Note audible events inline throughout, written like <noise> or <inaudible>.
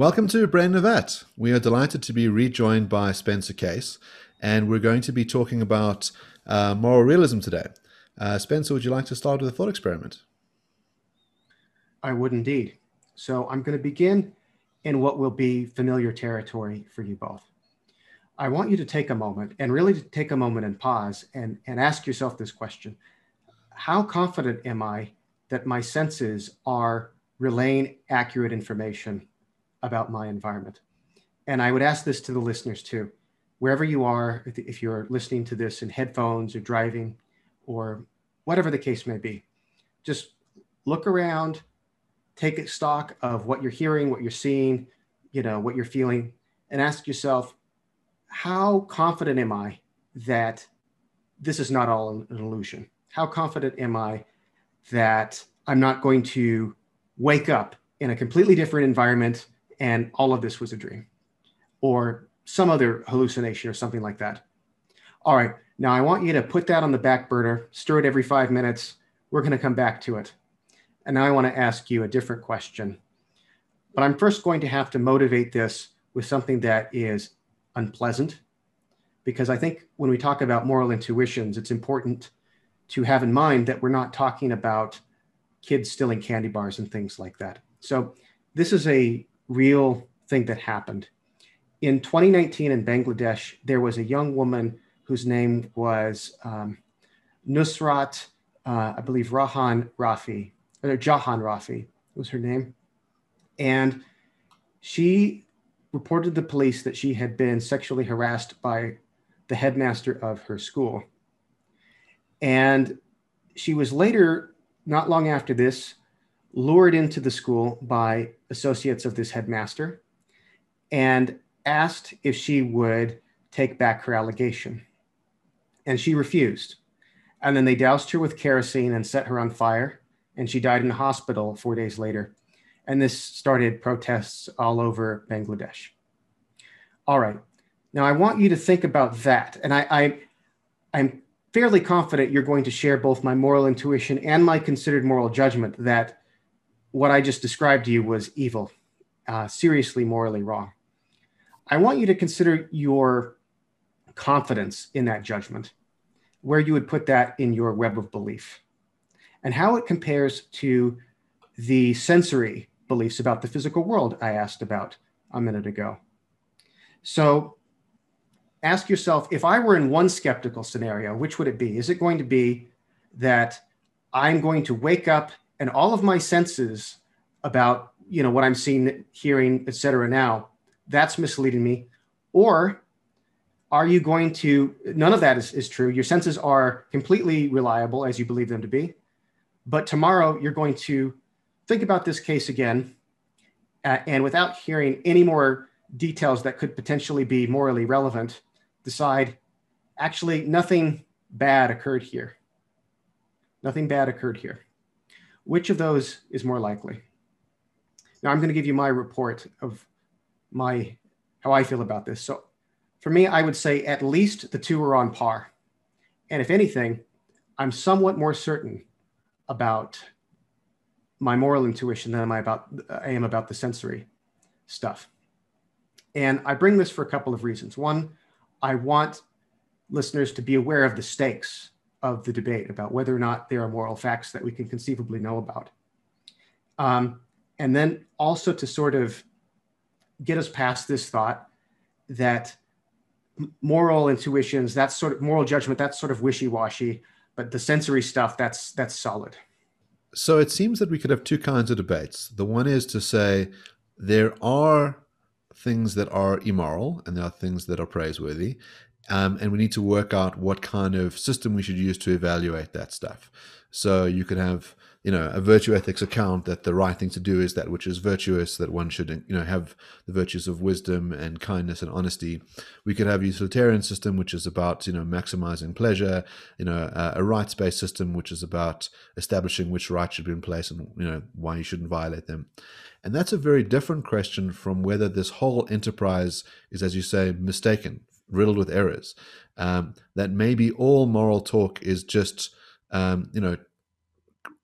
Welcome to Brain in a Vat. We are delighted to be rejoined by Spencer Case, and we're going to be talking about uh, moral realism today. Uh, Spencer, would you like to start with a thought experiment? I would indeed. So I'm going to begin in what will be familiar territory for you both. I want you to take a moment and really to take a moment and pause and, and ask yourself this question How confident am I that my senses are relaying accurate information about my environment? And I would ask this to the listeners too. Wherever you are, if you're listening to this in headphones or driving or whatever the case may be, just look around, take stock of what you're hearing, what you're seeing, you know, what you're feeling, and ask yourself, how confident am I that this is not all an illusion? How confident am I that I'm not going to wake up in a completely different environment and all of this was a dream or some other hallucination or something like that? All right, now I want you to put that on the back burner, stir it every five minutes. We're going to come back to it. And now I want to ask you a different question. But I'm first going to have to motivate this with something that is unpleasant because I think when we talk about moral intuitions, it's important to have in mind that we're not talking about kids stealing candy bars and things like that. So, this is a real thing that happened. In 2019 in Bangladesh, there was a young woman whose name was um, Nusrat, uh, I believe, Rahan Rafi, or Jahan Rafi was her name. And she reported to the police that she had been sexually harassed by the headmaster of her school. And she was later, not long after this, lured into the school by associates of this headmaster and asked if she would take back her allegation. And she refused. And then they doused her with kerosene and set her on fire. And she died in the hospital four days later and this started protests all over Bangladesh. All right. Now I want you to think about that. And I, I I'm fairly confident you're going to share both my moral intuition and my considered moral judgment that what I just described to you was evil, uh, seriously morally wrong. I want you to consider your confidence in that judgment, where you would put that in your web of belief, and how it compares to the sensory beliefs about the physical world I asked about a minute ago. So ask yourself if I were in one skeptical scenario, which would it be? Is it going to be that I'm going to wake up and all of my senses about you know what I'm seeing, hearing, etc. now, that's misleading me? Or are you going to none of that is, is true your senses are completely reliable as you believe them to be but tomorrow you're going to think about this case again, uh, and without hearing any more details that could potentially be morally relevant, decide actually nothing bad occurred here. Nothing bad occurred here. Which of those is more likely? Now I'm going to give you my report of my how I feel about this. So for me, I would say at least the two are on par. And if anything, I'm somewhat more certain about my moral intuition than am I about I am about the sensory stuff. And I bring this for a couple of reasons. One, I want listeners to be aware of the stakes of the debate about whether or not there are moral facts that we can conceivably know about. Um, and then also to sort of get us past this thought that moral intuitions, that sort of moral judgment, that's sort of wishy-washy, but the sensory stuff, that's that's solid. So it seems that we could have two kinds of debates. The one is to say there are things that are immoral and there are things that are praiseworthy. Um, and we need to work out what kind of system we should use to evaluate that stuff. So you could have you know a virtue ethics account that the right thing to do is that which is virtuous that one should you know have the virtues of wisdom and kindness and honesty. We could have a utilitarian system which is about you know maximizing pleasure you know a, a rights-based system which is about establishing which rights should be in place and you know why you shouldn't violate them. And that's a very different question from whether this whole enterprise is as you say mistaken riddled with errors um, that maybe all moral talk is just um, you know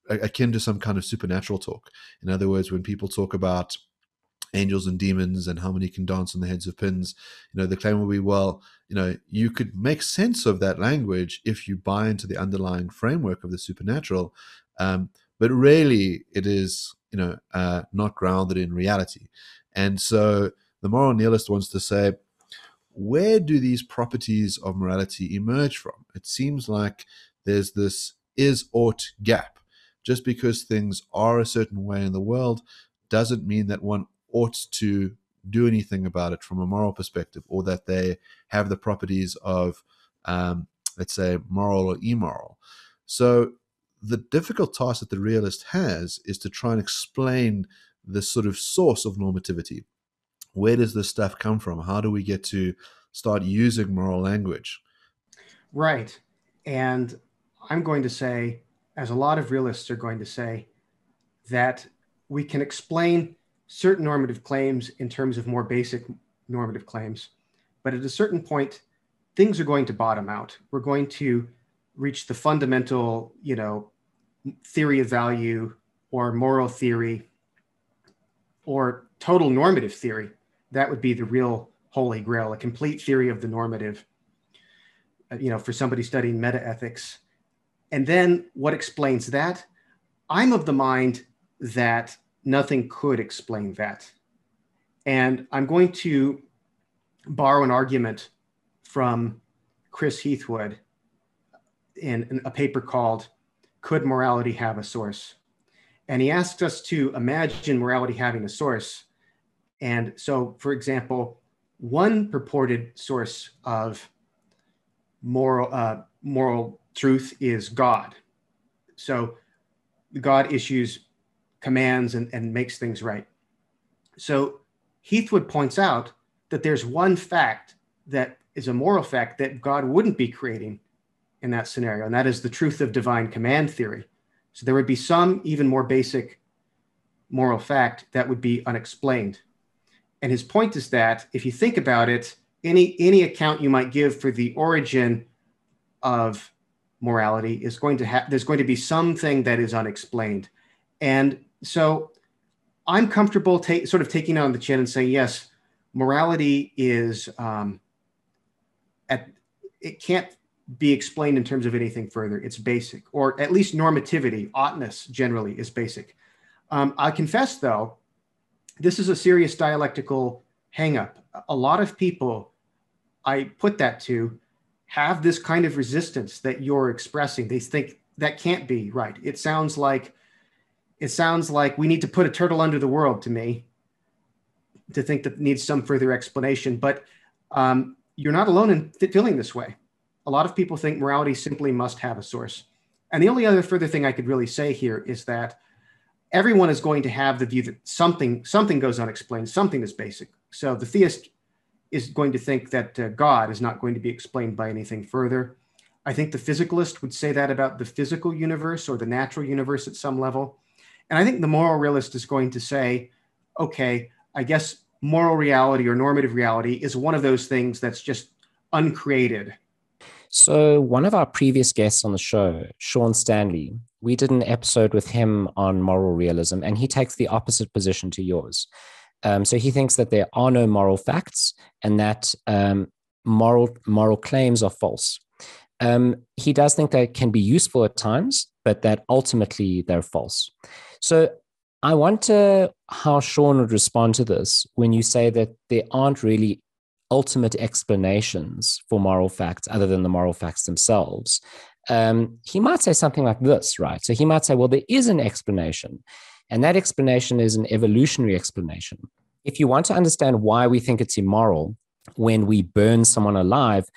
akin to some kind of supernatural talk. In other words, when people talk about angels and demons and how many can dance on the heads of pins. You know, the claim will be, well, you know, you could make sense of that language if you buy into the underlying framework of the supernatural. Um, but really, it is, you know, uh, not grounded in reality. And so the moral nihilist wants to say, where do these properties of morality emerge from? It seems like there's this is ought gap. Just because things are a certain way in the world doesn't mean that one ought to do anything about it from a moral perspective or that they have the properties of, um, let's say, moral or immoral. So the difficult task that the realist has is to try and explain the sort of source of normativity. Where does this stuff come from? How do we get to start using moral language? Right. And I'm going to say, as a lot of realists are going to say, that we can explain certain normative claims in terms of more basic normative claims. But at a certain point, things are going to bottom out. We're going to reach the fundamental, you know, theory of value or moral theory or total normative theory. That would be the real holy grail, a complete theory of the normative. Uh, you know, for somebody studying metaethics. And then what explains that? I'm of the mind that nothing could explain that. And I'm going to borrow an argument from Chris Heathwood in, in a paper called Could Morality Have a Source? And he asks us to imagine morality having a source. And so, for example, one purported source of moral, uh, moral truth is God. So, God issues commands and, and makes things right. So Heathwood points out that there's one fact that is a moral fact that God wouldn't be creating in that scenario, and that is the truth of divine command theory. So there would be some even more basic moral fact that would be unexplained. And his point is that if you think about it, any any account you might give for the origin of morality is going to have there's going to be something that is unexplained. And so I'm comfortable ta- sort of taking on the chin and saying, yes, morality is um, at it can't be explained in terms of anything further. It's basic, or at least normativity, oughtness generally is basic. Um, I confess, though, this is a serious dialectical hangup. A lot of people I put that to have this kind of resistance that you're expressing. They think that can't be right. It sounds like it sounds like we need to put a turtle under the world to me to think that needs some further explanation. But um, you're not alone in th- feeling this way. A lot of people think morality simply must have a source. And the only other further thing I could really say here is that everyone is going to have the view that something something goes unexplained, something is basic. So the theist is going to think that uh, God is not going to be explained by anything further. I think the physicalist would say that about the physical universe or the natural universe at some level. And I think the moral realist is going to say, okay, I guess moral reality or normative reality is one of those things that's just uncreated. So, one of our previous guests on the show, Sean Stanley, we did an episode with him on moral realism, and he takes the opposite position to yours. Um, so, he thinks that there are no moral facts and that um, moral, moral claims are false. Um, he does think they can be useful at times, but that ultimately they're false. So I wonder how Sean would respond to this when you say that there aren't really ultimate explanations for moral facts other than the moral facts themselves. Um, he might say something like this, right? So he might say, well, there is an explanation, and that explanation is an evolutionary explanation. If you want to understand why we think it's immoral when we burn someone alive,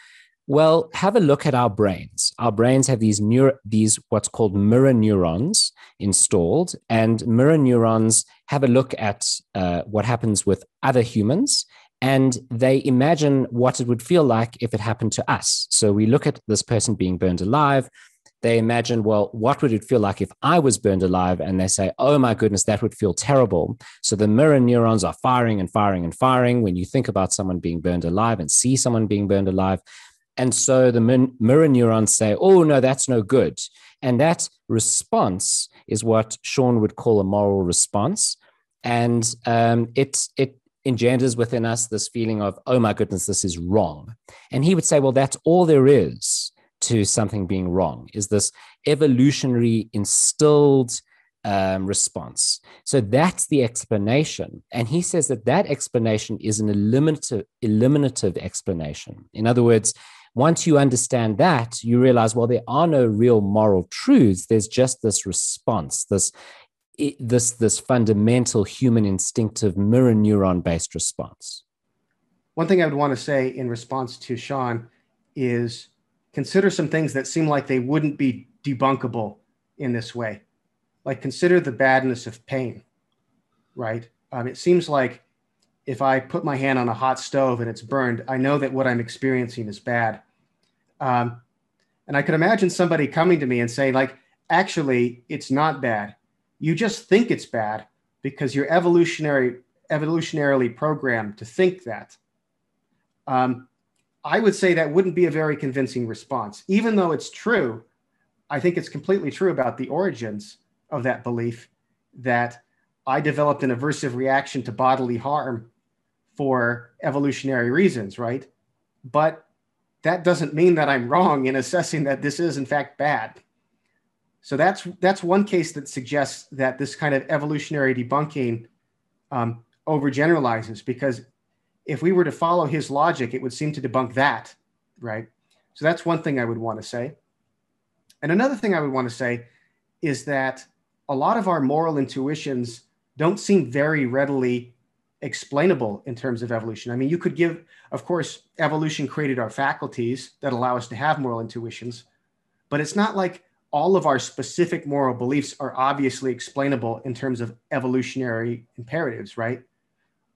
well, have a look at our brains. Our brains have these neur- these what's called mirror neurons installed, and mirror neurons have a look at uh, what happens with other humans, and they imagine what it would feel like if it happened to us. So we look at this person being burned alive. They imagine, well, what would it feel like if I was burned alive? And they say, oh my goodness, that would feel terrible. So the mirror neurons are firing and firing and firing when you think about someone being burned alive and see someone being burned alive and so the mirror neurons say, oh, no, that's no good. And that response is what Sean would call a moral response. and um, it it engenders within us this feeling of oh my goodness this is wrong. And he would say well that's all there is to something being wrong is this evolutionary instilled um, response. So that's the explanation. And he says that that explanation is an eliminative eliminative explanation. In other words once you understand that you realize well there are no real moral truths. There's just this response this this this fundamental human instinctive mirror neuron based response. One thing i would want to say in response to sean is consider some things that seem like they wouldn't be debunkable in this way. Like consider the badness of pain right? Um, it seems like if i put my hand on a hot stove and it's burned i know that what i'm experiencing is bad. Um, and i could imagine somebody coming to me and saying like actually it's not bad you just think it's bad because you're evolutionary evolutionarily programmed to think that. Um, I would say that wouldn't be a very convincing response, even though it's true. I think it's completely true about the origins of that belief that I developed an aversive reaction to bodily harm for evolutionary reasons, right? But that doesn't mean that I'm wrong in assessing that this is in fact bad. So that's that's one case that suggests that this kind of evolutionary debunking um, overgeneralizes because if we were to follow his logic, it would seem to debunk that, right? So that's one thing I would want to say. And another thing I would want to say is that a lot of our moral intuitions don't seem very readily explainable in terms of evolution. I mean, you could give, of course, evolution created our faculties that allow us to have moral intuitions, but it's not like all of our specific moral beliefs are obviously explainable in terms of evolutionary imperatives, right?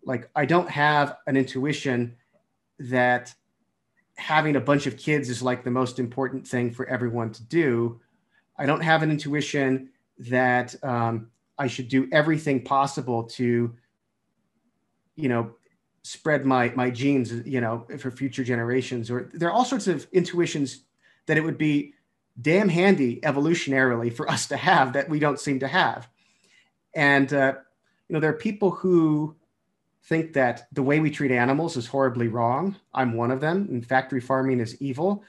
Like, I don't have an intuition that having a bunch of kids is like the most important thing for everyone to do. I don't have an intuition that um, I should do everything possible to, you know, spread my my genes, you know, for future generations. Or there are all sorts of intuitions that it would be damn handy evolutionarily for us to have that we don't seem to have. And, uh, you know, there are people who think that the way we treat animals is horribly wrong. I'm one of them. And factory farming is evil.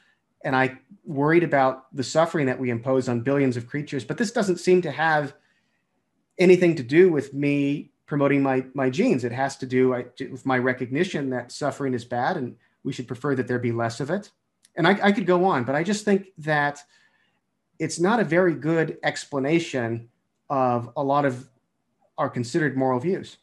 And I worried about the suffering that we impose on billions of creatures. But this doesn't seem to have anything to do with me promoting my, my genes. It has to do with my recognition that suffering is bad and we should prefer that there be less of it and I, I could go on, but I just think that it's not a very good explanation of a lot of our considered moral views.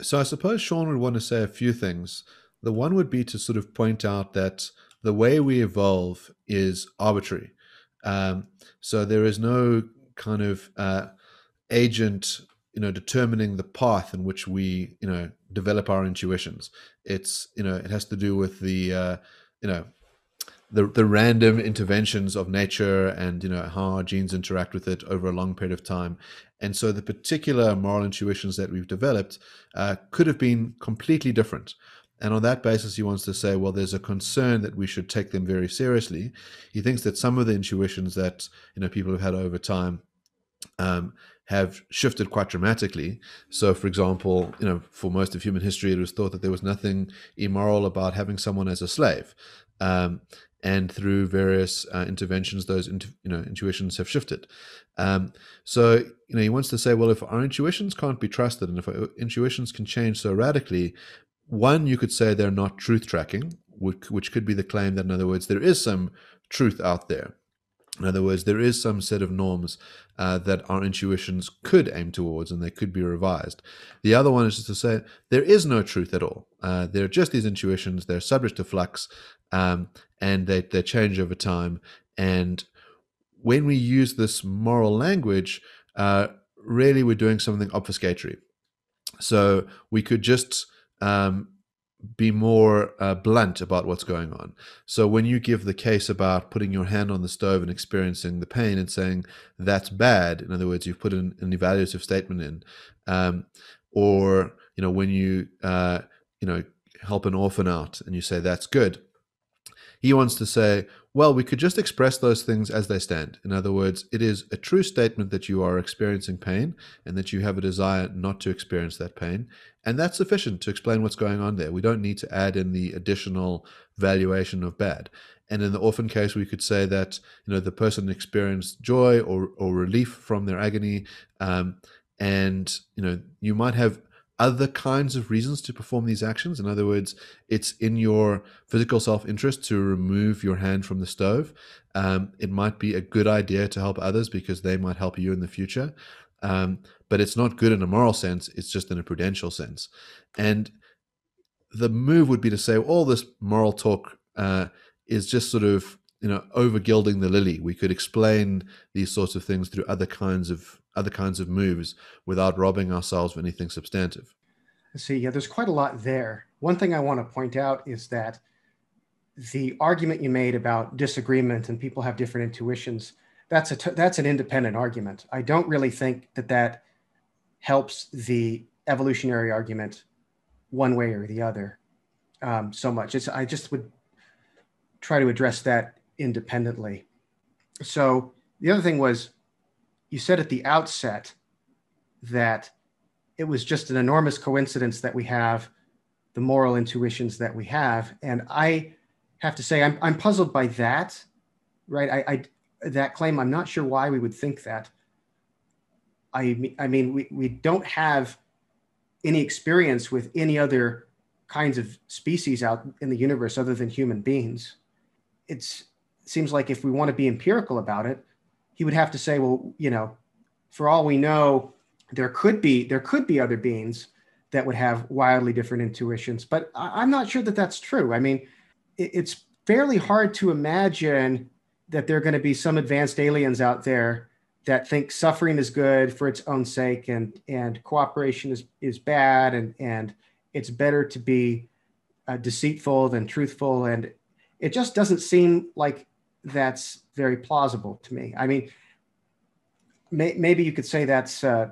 So I suppose Sean would want to say a few things. The one would be to sort of point out that the way we evolve is arbitrary. Um, so there is no kind of uh, agent, you know, determining the path in which we, you know, develop our intuitions. It's, you know, it has to do with the, uh, you know, the the random interventions of nature and you know how our genes interact with it over a long period of time and so the particular moral intuitions that we've developed uh, could have been completely different and on that basis he wants to say well there's a concern that we should take them very seriously he thinks that some of the intuitions that you know people have had over time um, have shifted quite dramatically. So, for example, you know, for most of human history, it was thought that there was nothing immoral about having someone as a slave. Um, and through various uh, interventions, those you know intuitions have shifted. Um, so you know he wants to say, well, if our intuitions can't be trusted, and if our intuitions can change so radically, one you could say they're not truth tracking, which, which could be the claim that in other words there is some truth out there. In other words, there is some set of norms uh, that our intuitions could aim towards and they could be revised. The other one is just to say there is no truth at all. Uh, they're just these intuitions, they're subject to flux, um, and they, they change over time. And when we use this moral language, uh, really we're doing something obfuscatory. So we could just um, be more uh, blunt about what's going on. So when you give the case about putting your hand on the stove and experiencing the pain and saying that's bad, in other words, you've put an, an evaluative statement in, um, or you know when you uh, you know help an orphan out and you say that's good, he wants to say, Well, we could just express those things as they stand. In other words, it is a true statement that you are experiencing pain and that you have a desire not to experience that pain. And that's sufficient to explain what's going on there. We don't need to add in the additional valuation of bad. And in the orphan case, we could say that you know the person experienced joy or, or relief from their agony, um, and you know you might have other kinds of reasons to perform these actions. In other words, it's in your physical self interest to remove your hand from the stove. Um, it might be a good idea to help others because they might help you in the future. Um, but it's not good in a moral sense, it's just in a prudential sense. And the move would be to say all this moral talk uh, is just sort of you know over gilding the lily. We could explain these sorts of things through other kinds of other kinds of moves without robbing ourselves of anything substantive. See yeah there's quite a lot there. One thing i want to point out is that the argument you made about disagreement and people have different intuitions that's a t- that's an independent argument. I don't really think that that helps the evolutionary argument one way or the other um, so much. It's i just would try to address that independently. So the other thing was you said at the outset that it was just an enormous coincidence that we have the moral intuitions that we have. And I have to say, I'm, I'm puzzled by that, right? I, I, that claim, I'm not sure why we would think that. I, I mean, we, we don't have any experience with any other kinds of species out in the universe other than human beings it seems like if we want to be empirical about it, he would have to say, well, you know, for all we know, there could be there could be other beings that would have wildly different intuitions, but I'm not sure that that's true. I mean, it's fairly hard to imagine that there are going to be some advanced aliens out there that think suffering is good for its own sake and and cooperation is is bad and and it's better to be uh, deceitful than truthful and it just doesn't seem like that's very plausible to me. I mean, may, maybe you could say that's uh,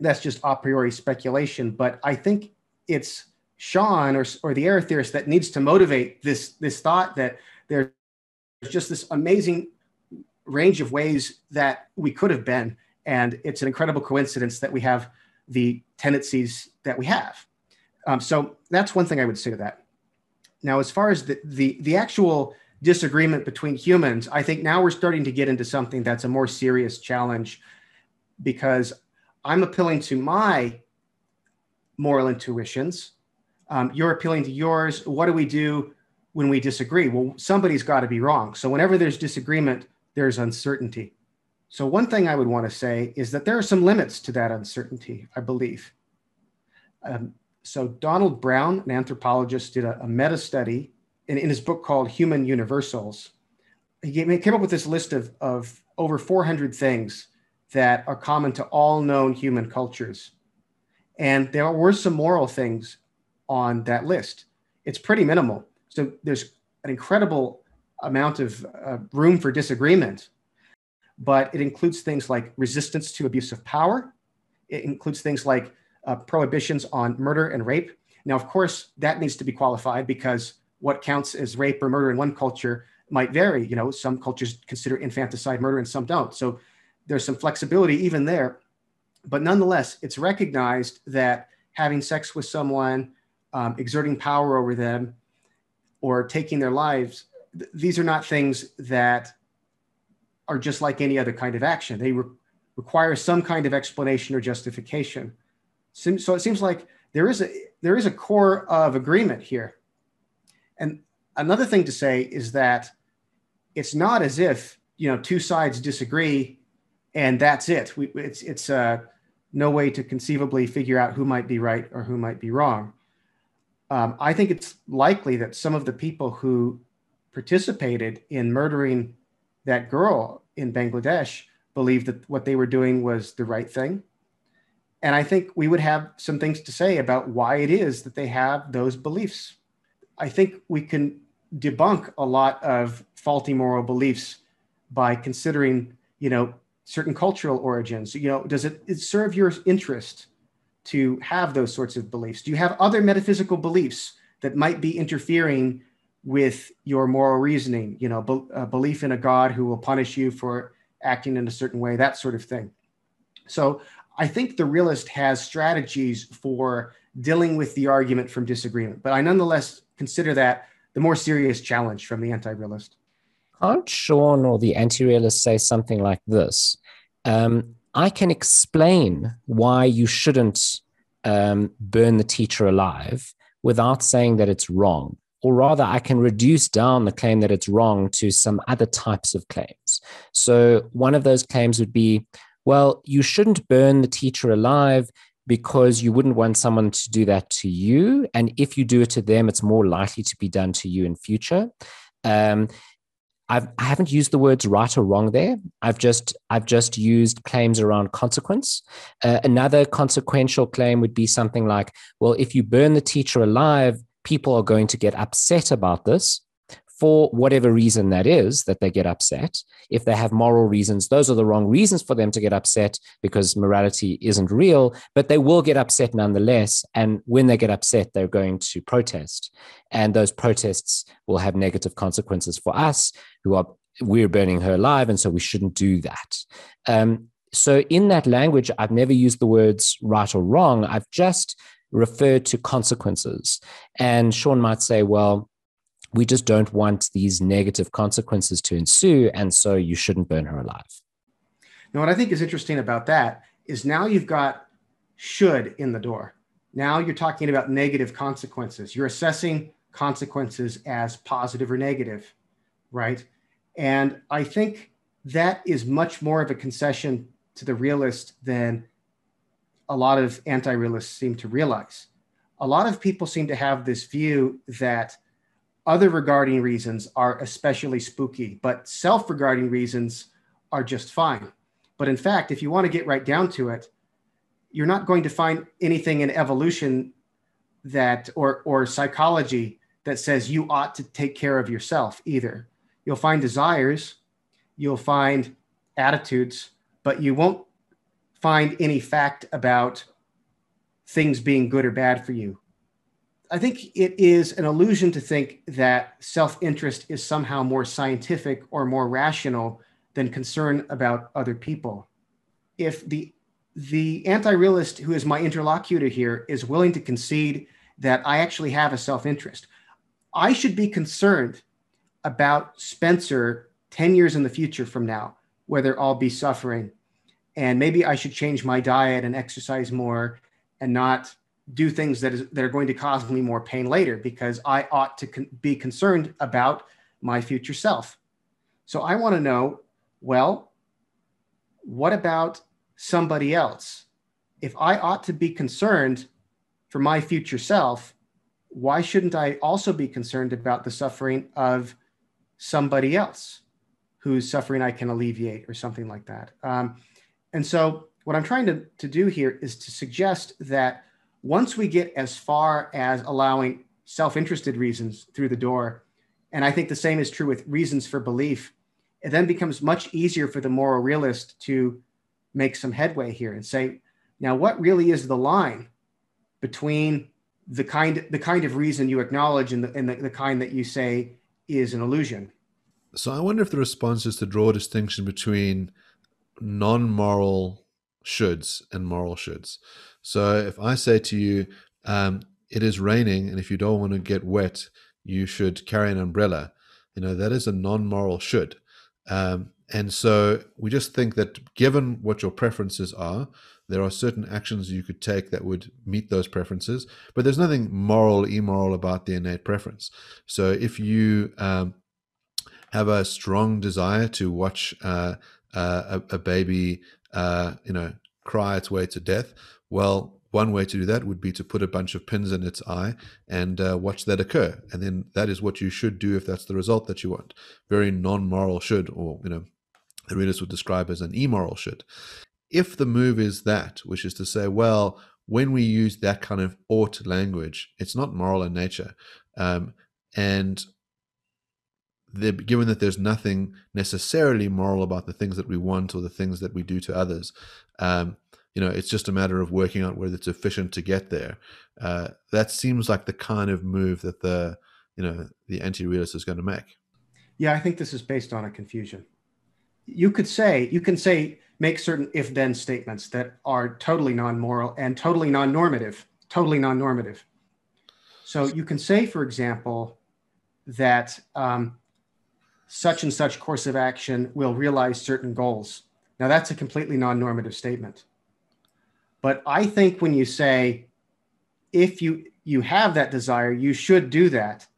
that's just a priori speculation, but I think it's Sean or, or the error theorist that needs to motivate this this thought that there's just this amazing range of ways that we could have been, and it's an incredible coincidence that we have the tendencies that we have. Um, so that's one thing I would say to that. Now, as far as the, the, the actual disagreement between humans, I think now we're starting to get into something that's a more serious challenge because I'm appealing to my moral intuitions. Um, you're appealing to yours. What do we do when we disagree? Well, somebody's got to be wrong. So, whenever there's disagreement, there's uncertainty. So, one thing I would want to say is that there are some limits to that uncertainty, I believe. Um, so Donald Brown, an anthropologist, did a, a meta study in, in his book called Human Universals. He came up with this list of, of over 400 things that are common to all known human cultures. And there were some moral things on that list. It's pretty minimal. So there's an incredible amount of uh, room for disagreement, but it includes things like resistance to abuse of power. It includes things like uh, prohibitions on murder and rape. Now, of course, that needs to be qualified because what counts as rape or murder in one culture might vary. You know, some cultures consider infanticide murder and some don't. So there's some flexibility even there. But nonetheless, it's recognized that having sex with someone, um, exerting power over them, or taking their lives, th- these are not things that are just like any other kind of action. They re- require some kind of explanation or justification. So it seems like there is a there is a core of agreement here. And another thing to say is that it's not as if you know two sides disagree and that's it. We, it's it's uh, no way to conceivably figure out who might be right or who might be wrong. Um, I think it's likely that some of the people who participated in murdering that girl in Bangladesh believed that what they were doing was the right thing and I think we would have some things to say about why it is that they have those beliefs. I think we can debunk a lot of faulty moral beliefs by considering, you know, certain cultural origins. You know, does it, it serve your interest to have those sorts of beliefs? Do you have other metaphysical beliefs that might be interfering with your moral reasoning, you know, be, belief in a God who will punish you for acting in a certain way, that sort of thing. So I think the realist has strategies for dealing with the argument from disagreement, but I nonetheless consider that the more serious challenge from the anti realist. Can't Sean or the anti realist say something like this? Um, I can explain why you shouldn't um, burn the teacher alive without saying that it's wrong. Or rather, I can reduce down the claim that it's wrong to some other types of claims. So, one of those claims would be well, you shouldn't burn the teacher alive because you wouldn't want someone to do that to you. And if you do it to them, it's more likely to be done to you in future. Um, I've, I haven't used the words right or wrong there. I've just I've just used claims around consequence. Uh, another consequential claim would be something like, well, if you burn the teacher alive, people are going to get upset about this, for whatever reason that is that they get upset. If they have moral reasons, those are the wrong reasons for them to get upset because morality isn't real, but they will get upset nonetheless. And when they get upset, they're going to protest. And those protests will have negative consequences for us who are, we're burning her alive. And so we shouldn't do that. Um, so in that language, I've never used the words right or wrong. I've just referred to consequences. And Sean might say, well, we just don't want these negative consequences to ensue. And so you shouldn't burn her alive. Now, what I think is interesting about that is now you've got should in the door. Now you're talking about negative consequences. You're assessing consequences as positive or negative, right? And I think that is much more of a concession to the realist than a lot of anti realists seem to realize. A lot of people seem to have this view that other regarding reasons are especially spooky, but self regarding reasons are just fine. But in fact, if you want to get right down to it, you're not going to find anything in evolution that or or psychology that says you ought to take care of yourself either. You'll find desires, you'll find attitudes, but you won't find any fact about things being good or bad for you. I think it is an illusion to think that self interest is somehow more scientific or more rational than concern about other people. If the the anti-realist who is my interlocutor here is willing to concede that I actually have a self-interest. I should be concerned about Spencer 10 years in the future from now, whether I'll be suffering. And maybe I should change my diet and exercise more and not do things that is that are going to cause me more pain later because I ought to con- be concerned about my future self. So I want to know, well, what about somebody else? If I ought to be concerned for my future self, why shouldn't I also be concerned about the suffering of somebody else whose suffering I can alleviate or something like that? Um, and so, what I'm trying to, to do here is to suggest that once we get as far as allowing self-interested reasons through the door, and I think the same is true with reasons for belief, it then becomes much easier for the moral realist to make some headway here and say, now what really is the line between the kind the kind of reason you acknowledge and the, and the, the kind that you say is an illusion? So I wonder if the response is to draw a distinction between non-moral shoulds and moral shoulds. So if I say to you, um, it is raining, and if you don't want to get wet, you should carry an umbrella, you know, that is a non moral should. Um, and so we just think that given what your preferences are, there are certain actions you could take that would meet those preferences, but there's nothing moral, immoral about the innate preference. So if you um, have a strong desire to watch uh, uh, a, a, baby, uh, you know, cry its way to death, well, one way to do that would be to put a bunch of pins in its eye and uh, watch that occur. And then that is what you should do if that's the result that you want. Very non moral should, or, you know, the readers would describe as an immoral should. If the move is that, which is to say, well, when we use that kind of ought language, it's not moral in nature. Um, and given that there's nothing necessarily moral about the things that we want or the things that we do to others, um, you know it's just a matter of working out whether it's efficient to get there uh, that seems like the kind of move that the you know the anti-realist is going to make. Yeah, I think this is based on a confusion. You could say you can say make certain if-then statements that are totally non-moral and totally non-normative, totally non-normative. So you can say, for example, that um, such and such course of action will realize certain goals. Now that's a completely non-normative statement. But I think when you say if you you have that desire, you should do that.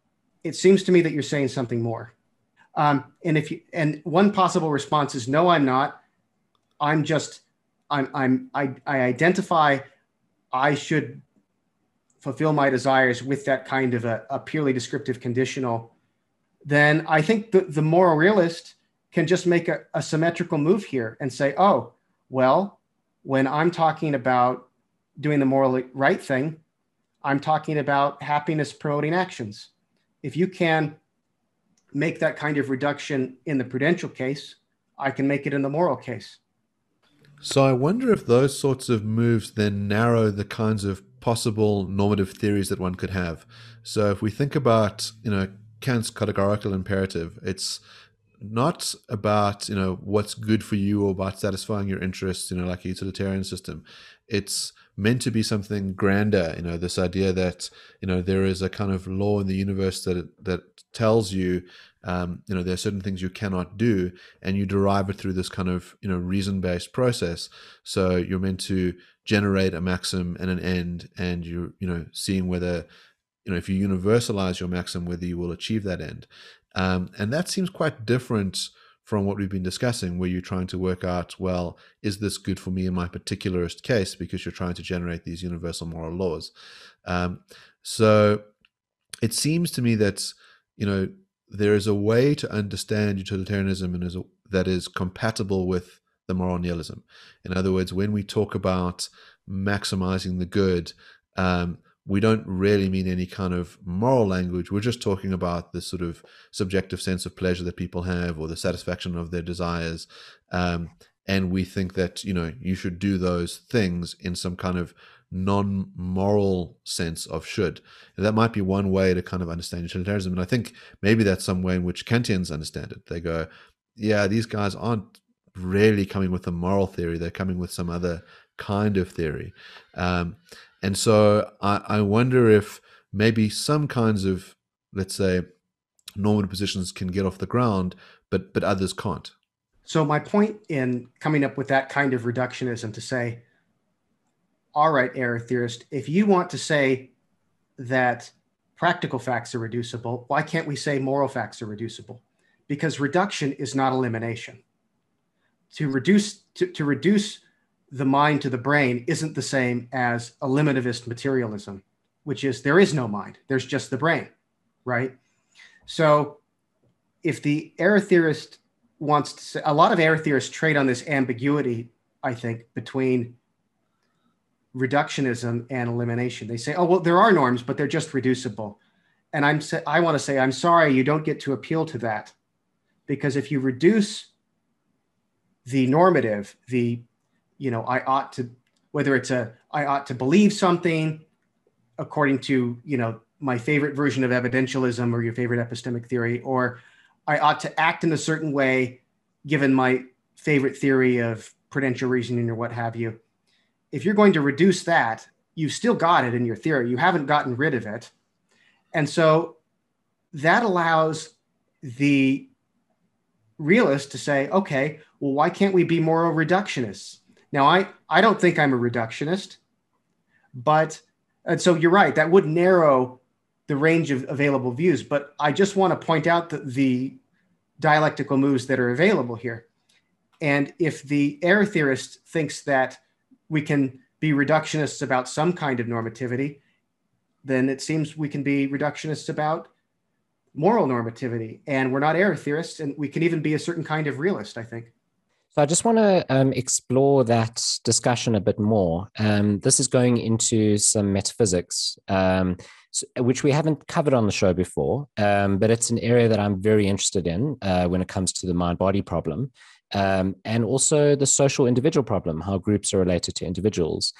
It seems to me that you're saying something more. Um, and if you and one possible response is no, I'm not. I'm just I'm I'm I, I identify I should fulfill my desires with that kind of a, a purely descriptive conditional, then I think the, the moral realist can just make a, a symmetrical move here and say, oh, well, when I'm talking about doing the morally right thing, I'm talking about happiness promoting actions. If you can make that kind of reduction in the prudential case, I can make it in the moral case. So I wonder if those sorts of moves then narrow the kinds of possible normative theories that one could have. So if we think about, you know, Kant's categorical imperative, it's not about, you know, what's good for you or about satisfying your interests, you know, like a utilitarian system. It's meant to be something grander, you know, this idea that, you know, there is a kind of law in the universe that that tells you um, you know there are certain things you cannot do and you derive it through this kind of you know reason based process so you're meant to generate a maxim and an end and you're you know seeing whether you know if you universalize your maxim whether you will achieve that end um, and that seems quite different from what we've been discussing where you're trying to work out well is this good for me in my particularist case because you're trying to generate these universal moral laws um, so it seems to me that you know there is a way to understand utilitarianism and is a, that is compatible with the moral nihilism. In other words, when we talk about maximizing the good, um, we don't really mean any kind of moral language. We're just talking about the sort of subjective sense of pleasure that people have or the satisfaction of their desires. Um, and we think that, you know, you should do those things in some kind of non-moral sense of should. And that might be one way to kind of understand utilitarianism. And I think maybe that's some way in which Kantians understand it. They go, yeah, these guys aren't really coming with a moral theory. They're coming with some other kind of theory. Um, and so I, I wonder if maybe some kinds of, let's say, normative positions can get off the ground, but but others can't. So my point in coming up with that kind of reductionism to say, all right, error theorist, if you want to say that practical facts are reducible, why can't we say moral facts are reducible? Because reduction is not elimination. To reduce to, to reduce the mind to the brain isn't the same as eliminativist materialism, which is there is no mind, there's just the brain, right? So if the error theorist wants to say, a lot of error theorists trade on this ambiguity, I think, between reductionism and elimination. They say, oh, well, there are norms, but they're just reducible. And I'm I want to say, I'm sorry, you don't get to appeal to that. Because if you reduce the normative, the, you know, I ought to, whether it's a, I ought to believe something according to, you know, my favorite version of evidentialism or your favorite epistemic theory, or I ought to act in a certain way given my favorite theory of prudential reasoning or what have you if you're going to reduce that, you've still got it in your theory. You haven't gotten rid of it. And so that allows the realist to say, okay, well, why can't we be moral reductionists? Now, I, I don't think I'm a reductionist, but and so you're right, that would narrow the range of available views. But I just want to point out the, the dialectical moves that are available here. And if the error theorist thinks that we can be reductionists about some kind of normativity, then it seems we can be reductionists about moral normativity. And we're not error theorists, and we can even be a certain kind of realist, I think. So I just want to um, explore that discussion a bit more. Um, this is going into some metaphysics, um, which we haven't covered on the show before, um, but it's an area that I'm very interested in uh, when it comes to the mind body problem um, and also the social individual problem, how groups are related to individuals.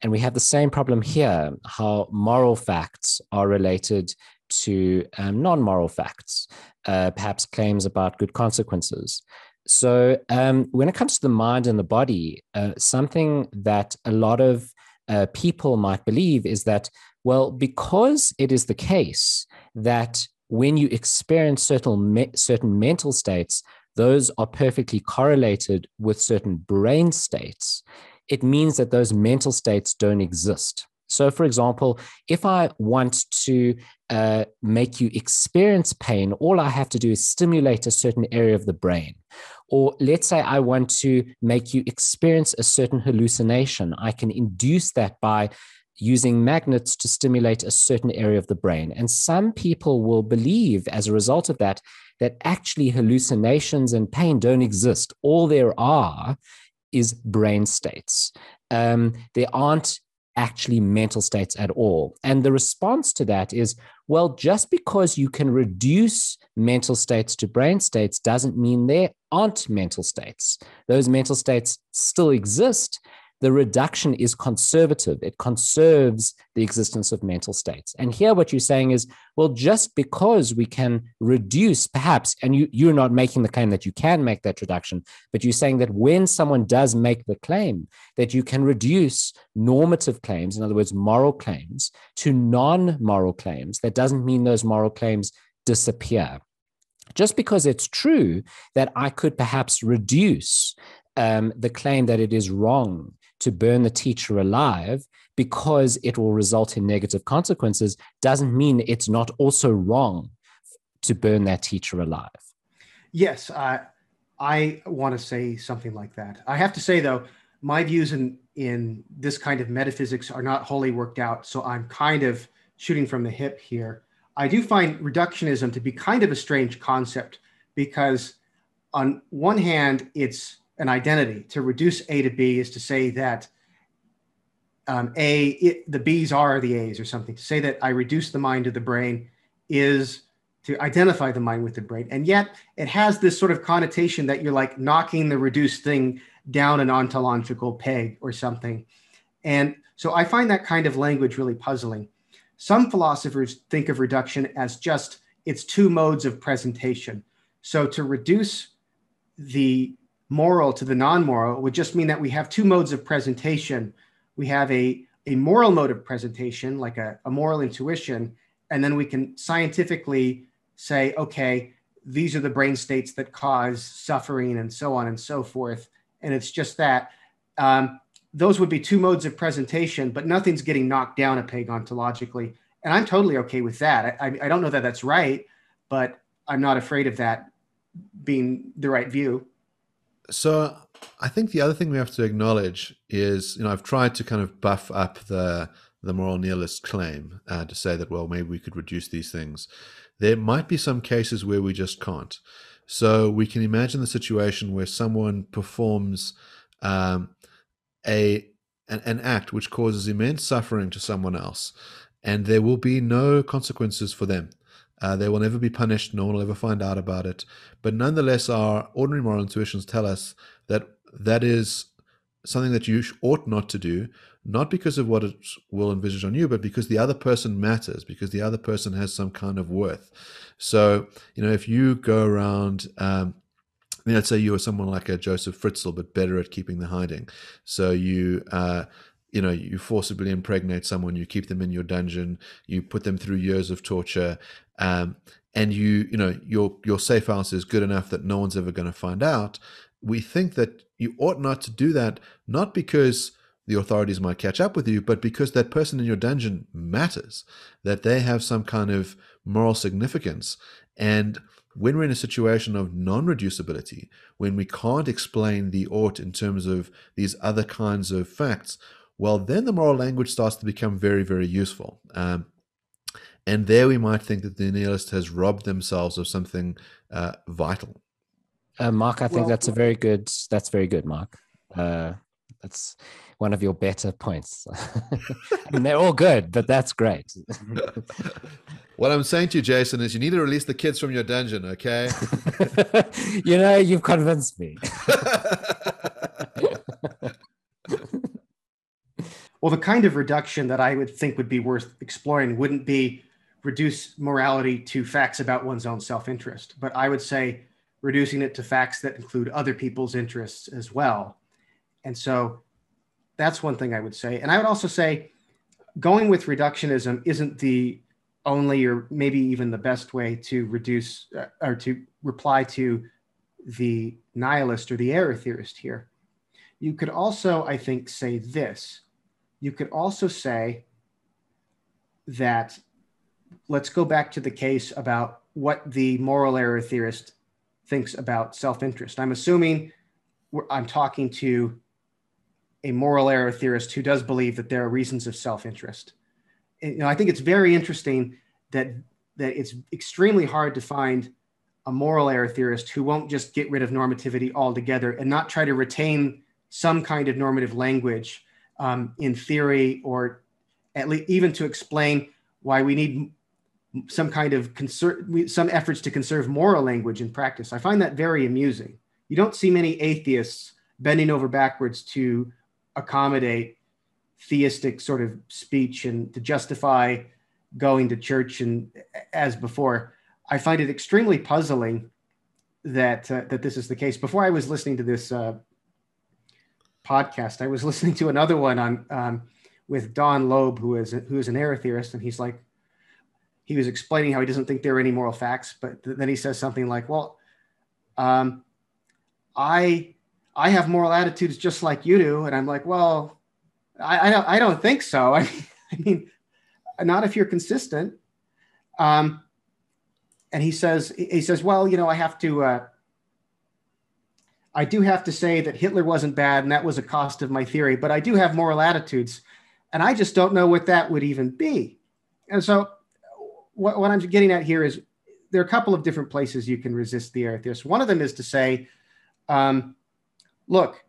And we have the same problem here how moral facts are related to um, non moral facts, uh, perhaps claims about good consequences. So, um, when it comes to the mind and the body, uh, something that a lot of uh, people might believe is that, well, because it is the case that when you experience certain, me- certain mental states, those are perfectly correlated with certain brain states, it means that those mental states don't exist. So, for example, if I want to uh, make you experience pain, all I have to do is stimulate a certain area of the brain. Or let's say I want to make you experience a certain hallucination, I can induce that by using magnets to stimulate a certain area of the brain. And some people will believe, as a result of that, that actually hallucinations and pain don't exist. All there are is brain states. Um, there aren't actually mental states at all. And the response to that is well, just because you can reduce mental states to brain states doesn't mean there aren't mental states. Those mental states still exist the reduction is conservative. It conserves the existence of mental states. And here, what you're saying is, well, just because we can reduce, perhaps, and you, you're not making the claim that you can make that reduction, but you're saying that when someone does make the claim that you can reduce normative claims, in other words, moral claims, to non moral claims, that doesn't mean those moral claims disappear just because it's true that I could perhaps reduce um, the claim that it is wrong to burn the teacher alive because it will result in negative consequences doesn't mean it's not also wrong to burn that teacher alive. Yes, uh, I want to say something like that. I have to say, though, my views in, in this kind of metaphysics are not wholly worked out. So I'm kind of shooting from the hip here. I do find reductionism to be kind of a strange concept because, on one hand, it's an identity. To reduce A to B is to say that um, A, it, the B's are the A's or something. To say that I reduce the mind to the brain is to identify the mind with the brain. And yet it has this sort of connotation that you're like knocking the reduced thing down an ontological peg or something. And so I find that kind of language really puzzling. Some philosophers think of reduction as just it's two modes of presentation. So to reduce the moral to the non-moral would just mean that we have two modes of presentation. We have a, a moral mode of presentation, like a, a moral intuition, and then we can scientifically say, okay, these are the brain states that cause suffering and so on and so forth. And it's just that. Um, those would be two modes of presentation, but nothing's getting knocked down a peg ontologically. And I'm totally okay with that. I, I don't know that that's right, but I'm not afraid of that being the right view. So I think the other thing we have to acknowledge is, you know, I've tried to kind of buff up the the moral nihilist claim uh, to say that well maybe we could reduce these things. There might be some cases where we just can't. So we can imagine the situation where someone performs um, a an, an act which causes immense suffering to someone else, and there will be no consequences for them. Uh, they will never be punished. No one will ever find out about it. But nonetheless, our ordinary moral intuitions tell us that that is something that you ought not to do, not because of what it will envisage on you, but because the other person matters, because the other person has some kind of worth. So, you know, if you go around, um, Mean, let's say you are someone like a Joseph Fritzl, but better at keeping the hiding. So you, uh, you know you forcibly impregnate someone you keep them in your dungeon you put them through years of torture um, and you you know your your safe house is good enough that no one's ever going to find out we think that you ought not to do that not because the authorities might catch up with you but because that person in your dungeon matters that they have some kind of moral significance and when we're in a situation of non reducibility, when we can't explain the ought in terms of these other kinds of facts, well, then the moral language starts to become very, very useful. Um, and there we might think that the nihilist has robbed themselves of something uh, vital. Uh, Mark, I think well, that's a very good. That's very good, Mark. Uh, that's one of your better points. <laughs> and they're all good, but that's great. <laughs> what I'm saying to you, Jason, is you need to release the kids from your dungeon, okay? <laughs> you know, you've convinced me. Well, the kind of reduction that I would think would be worth exploring wouldn't be reduce morality to facts about one's own self-interest, but I would say reducing it to facts that include other people's interests as well. And so that's one thing I would say. And I would also say going with reductionism isn't the only or maybe even the best way to reduce uh, or to reply to the nihilist or the error theorist here. You could also, I think, say this. You could also say that let's go back to the case about what the moral error theorist thinks about self-interest. I'm assuming I'm talking to a moral error theorist who does believe that there are reasons of self-interest. And, you know, I think it's very interesting that that it's extremely hard to find a moral error theorist who won't just get rid of normativity altogether and not try to retain some kind of normative language um, in theory or at least even to explain why we need some kind of conser- some efforts to conserve moral language in practice. I find that very amusing. You don't see many atheists bending over backwards to accommodate theistic sort of speech and to justify going to church and as before. I find it extremely puzzling that uh, that this is the case. Before I was listening to this uh, podcast, I was <laughs> listening to another one on um, with Don Loeb, who is who is an error theorist, and he's like, he was explaining how he doesn't think there are any moral facts, but th- then he says something like, "Well, um, I I have moral attitudes just like you do," and I'm like, "Well, I I don't, I don't think so. I, <laughs> I mean, not if you're consistent." Um, and he says he says, "Well, you know, I have to." Uh, I do have to say that Hitler wasn't bad, and that was a cost of my theory. But I do have moral attitudes, and I just don't know what that would even be. And so, what, what I'm getting at here is there are a couple of different places you can resist the theorist. One of them is to say, um, look,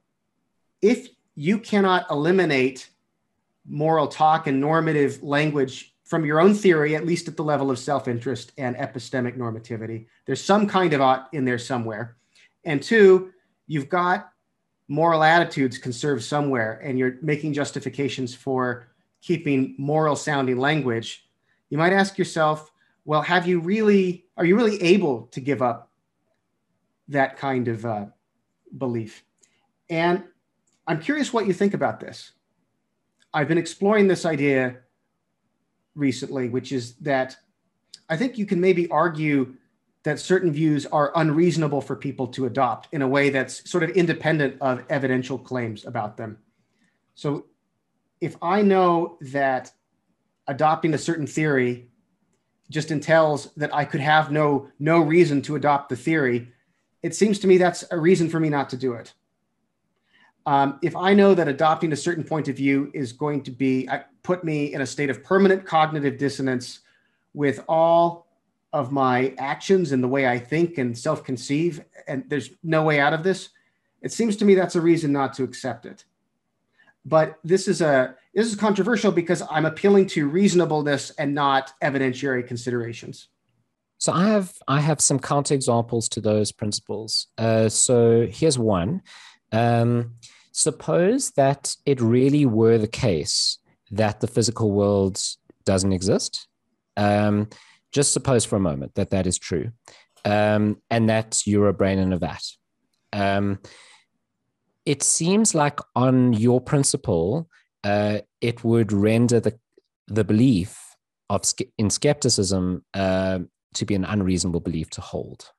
if you cannot eliminate moral talk and normative language from your own theory, at least at the level of self interest and epistemic normativity. There's some kind of ought in there somewhere. And two, you've got moral attitudes conserved somewhere, and you're making justifications for keeping moral sounding language. You might ask yourself, well, have you really, are you really able to give up that kind of uh, belief? And I'm curious what you think about this. I've been exploring this idea recently, which is that I think you can maybe argue that certain views are unreasonable for people to adopt in a way that's sort of independent of evidential claims about them. So if I know that adopting a certain theory just entails that I could have no no reason to adopt the theory, it seems to me that's a reason for me not to do it. Um, if I know that adopting a certain point of view is going to be uh, put me in a state of permanent cognitive dissonance with all of my actions and the way I think and self conceive, and there's no way out of this, it seems to me that's a reason not to accept it. But this is a this is controversial because I'm appealing to reasonableness and not evidentiary considerations. So I have I have some counterexamples to those principles. Uh, so here's one. Um, suppose that it really were the case that the physical world doesn't exist. Um, just suppose for a moment that that is true, um, and that you're a brain in a vat. Um, it seems like, on your principle, uh, it would render the the belief of in skepticism uh, to be an unreasonable belief to hold,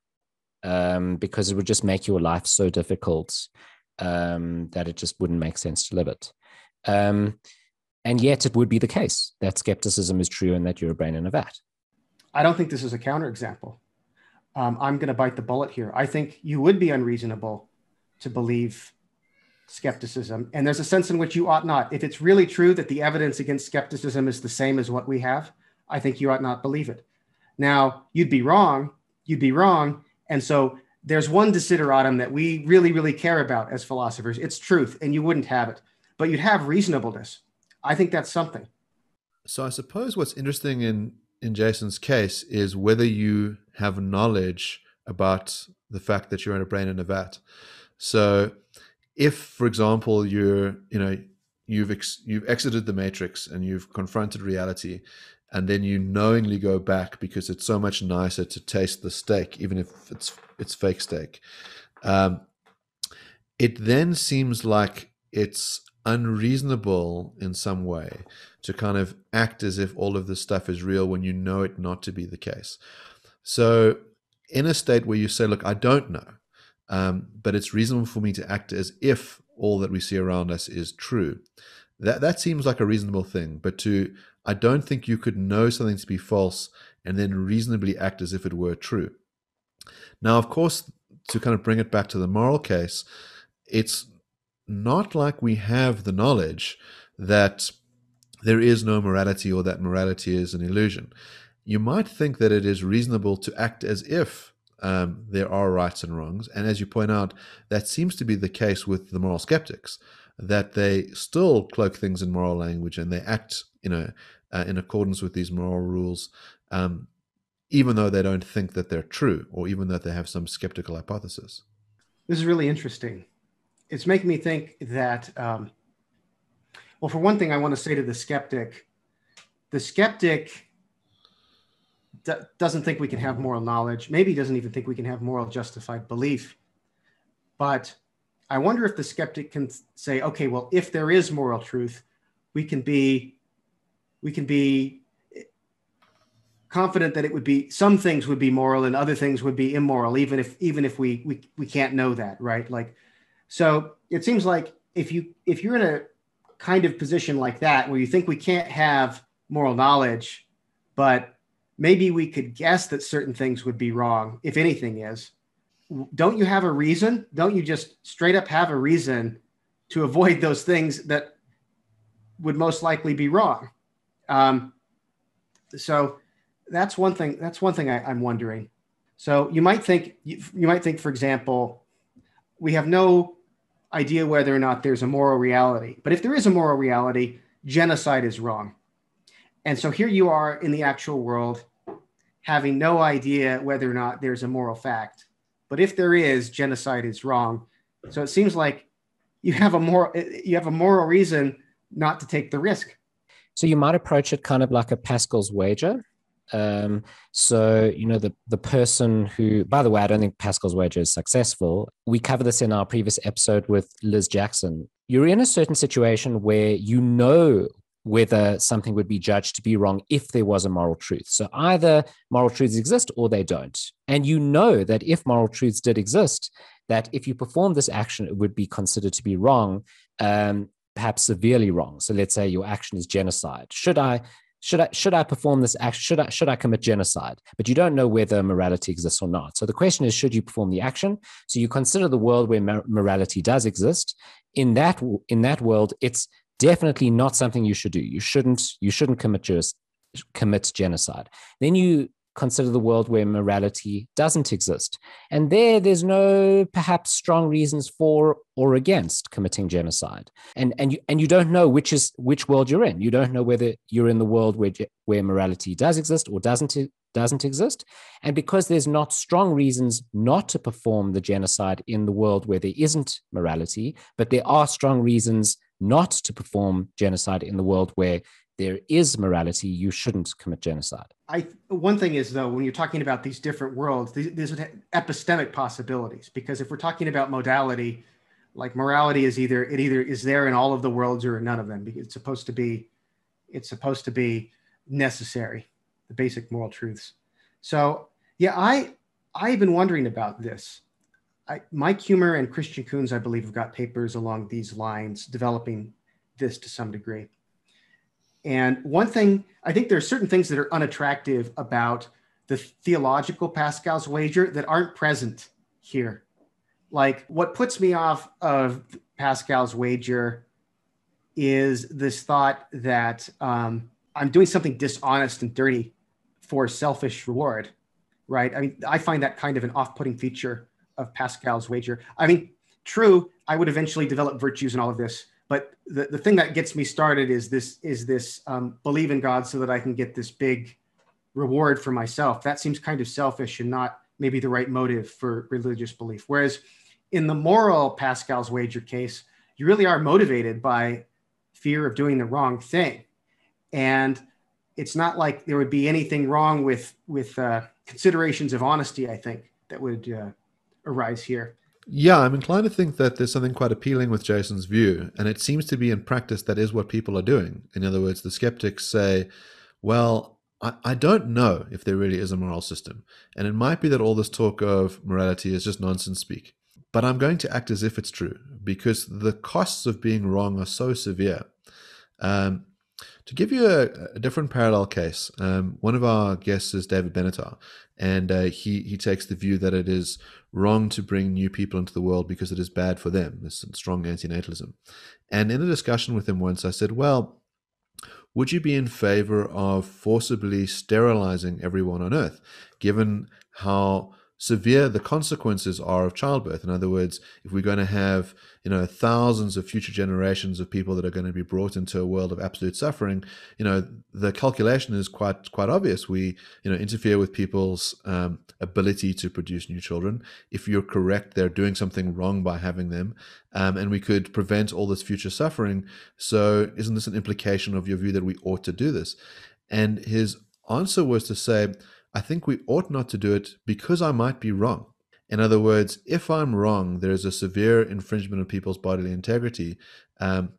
um, because it would just make your life so difficult um, that it just wouldn't make sense to live it. Um, and yet it would be the case that skepticism is true and that you're a brain in a vat. I don't think this is a counterexample. Um, I'm going to bite the bullet here. I think you would be unreasonable to believe skepticism. And there's a sense in which you ought not. If it's really true that the evidence against skepticism is the same as what we have, I think you ought not believe it. Now, you'd be wrong. You'd be wrong. And so there's one desideratum that we really, really care about as philosophers. It's truth, and you wouldn't have it, but you'd have reasonableness. I think that's something. So I suppose what's interesting in in Jason's case is whether you have knowledge about the fact that you're in a brain in a vat. So if, for example, you're you know you've ex- you've exited the matrix and you've confronted reality and then you knowingly go back because it's so much nicer to taste the steak even if it's it's fake steak um, it then seems like it's unreasonable in some way to kind of act as if all of this stuff is real when you know it not to be the case so in a state where you say look i don't know um, but it's reasonable for me to act as if all that we see around us is true. That that seems like a reasonable thing, but to I don't think you could know something to be false and then reasonably act as if it were true. Now, of course, to kind of bring it back to the moral case, it's not like we have the knowledge that there is no morality or that morality is an illusion. You might think that it is reasonable to act as if um, there are rights and wrongs. And as you point out, that seems to be the case with the moral skeptics, that they still cloak things in moral language and they act, you know, uh, in accordance with these moral rules, um, even though they don't think that they're true, or even though they have some skeptical hypothesis. This is really interesting. It's making me think that, um, well, for one thing, I want to say to the skeptic, the skeptic doesn't think we can have moral knowledge, maybe doesn't even think we can have moral justified belief. But I wonder if the skeptic can say, okay, well, if there is moral truth, we can be we can be confident that it would be some things would be moral and other things would be immoral, even if even if we we, we can't know that, right? Like so it seems like if you if you're in a kind of position like that where you think we can't have moral knowledge, but maybe we could guess that certain things would be wrong, if anything is. Don't you have a reason? Don't you just straight up have a reason to avoid those things that would most likely be wrong? Um, so that's one thing. That's one thing I, am wondering. So you might think you, you might think, for example, we have no idea whether or not there's a moral reality. But if there is a moral reality, genocide is wrong. And so here you are in the actual world, having no idea whether or not there's a moral fact. But if there is, genocide is wrong. So it seems like you have a more you have a moral reason not to take the risk. So you might approach it kind of like a Pascal's wager. Um, so you know the the person who, by the way, I don't think Pascal's wager is successful. We covered this in our previous episode with Liz Jackson. You're in a certain situation where you know whether something would be judged to be wrong if there was a moral truth. So either moral truths exist or they don't. And you know that if moral truths did exist, that if you perform this action, it would be considered to be wrong, um, perhaps severely wrong. So let's say your action is genocide. Should I should I should I perform this action? Should I should I commit genocide? But you don't know whether morality exists or not. So the question is, should you perform the action? So you consider the world where morality does exist. In that in that world, it's definitely not something you should do. You shouldn't you shouldn't commit commit genocide. Then you consider the world where morality doesn't exist. And there there's no perhaps strong reasons for or against committing genocide. And and you and you don't know which is which world you're in. You don't know whether you're in the world where where morality does exist or doesn't doesn't exist. And because there's not strong reasons not to perform the genocide in the world where there isn't morality, but there are strong reasons not to perform genocide in the world where there is morality, you shouldn't commit genocide. I one thing is though, when you're talking about these different worlds, there's epistemic possibilities because if we're talking about modality, like morality is either it either is there in all of the worlds or in none of them because it's supposed to be it's supposed to be necessary, the basic moral truths. So yeah, I I've been wondering about this. I, Mike Huemer and Christian Coons, I believe, have got papers along these lines, developing this to some degree. And one thing, I think there are certain things that are unattractive about the theological Pascal's wager that aren't present here. Like what puts me off of Pascal's wager is this thought that um, I'm doing something dishonest and dirty for selfish reward, right? I mean, I find that kind of an off putting feature of Pascal's wager. I mean, true, I would eventually develop virtues and all of this, but the, the thing that gets me started is this is this um, believe in God so that I can get this big reward for myself. That seems kind of selfish and not maybe the right motive for religious belief. Whereas in the moral Pascal's wager case, you really are motivated by fear of doing the wrong thing. And it's not like there would be anything wrong with with uh, considerations of honesty. I think that would uh, arise here. Yeah, I'm inclined to think that there's something quite appealing with Jason's view, and it seems to be in practice that is what people are doing. In other words, the skeptics say, "Well, I, I don't know if there really is a moral system, and it might be that all this talk of morality is just nonsense speak." But I'm going to act as if it's true because the costs of being wrong are so severe. Um, to give you a, a different parallel case, um, one of our guests is David Benatar, and uh, he he takes the view that it is wrong to bring new people into the world because it is bad for them. This strong antinatalism. And in a discussion with him once, I said, "Well, would you be in favor of forcibly sterilizing everyone on Earth, given how severe the consequences are of childbirth. In other words, if we're going to have you know thousands of future generations of people that are going to be brought into a world of absolute suffering, you know the calculation is quite quite obvious. We you know interfere with people's um, ability to produce new children. If you're correct, they're doing something wrong by having them, um, and we could prevent all this future suffering. So isn't this an implication of your view that we ought to do this? And his answer was to say I think we ought not to do it because I might be wrong. In other words, if I'm wrong, there is a severe infringement of people's bodily integrity. Um,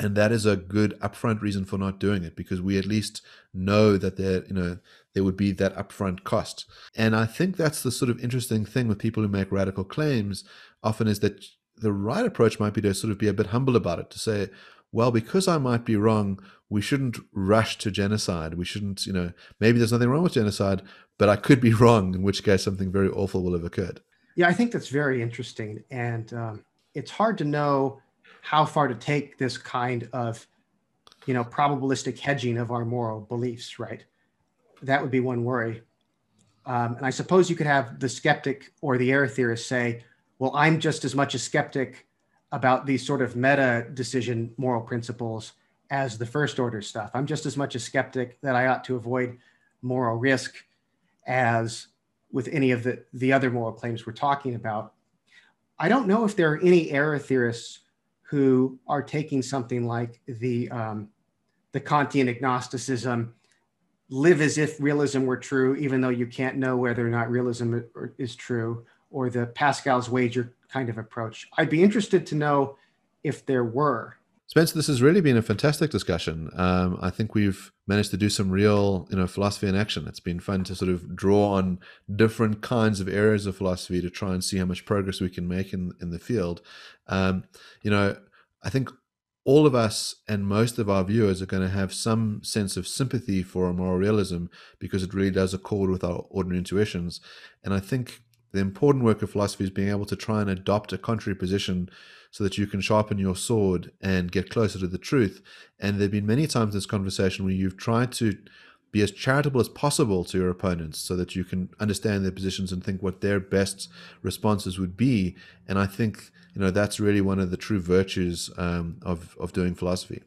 and that is a good upfront reason for not doing it because we at least know that there, you know, there would be that upfront cost. And I think that's the sort of interesting thing with people who make radical claims often is that the right approach might be to sort of be a bit humble about it, to say, well, because I might be wrong, we shouldn't rush to genocide. We shouldn't, you know, maybe there's nothing wrong with genocide, but I could be <laughs> wrong, in which case something very awful will have occurred. Yeah, I think that's very interesting. And um, it's hard to know how far to take this kind of, you know, probabilistic hedging of our moral beliefs, right? That would be one worry. Um, and I suppose you could have the skeptic or the error theorist say, well, I'm just as much a skeptic about these sort of meta decision moral principles as the first order stuff. I'm just as much a skeptic that I ought to avoid moral risk as with any of the, the other moral claims we're talking about. I don't know if there are any error theorists who are taking something like the, um, the Kantian agnosticism, live as if realism were true, even though you can't know whether or not realism is true, or the Pascal's wager kind of approach. I'd be interested to know if there were. Spencer, this has really been a fantastic discussion. Um, I think we've managed to do some real, you know, philosophy in action. It's been fun to sort of draw on different kinds of areas of philosophy to try and see how much progress we can make in in the field. Um, you know, I think all of us and most of our viewers are going to have some sense of sympathy for moral realism because it really does accord with our ordinary intuitions. And I think the important work of philosophy is being able to try and adopt a contrary position so that you can sharpen your sword and get closer to the truth. And there have been many times in this conversation where you've tried to be as charitable as possible to your opponents so that you can understand their positions and think what their best responses would be. And I think, you know, that's really one of the true virtues um, of, of doing philosophy.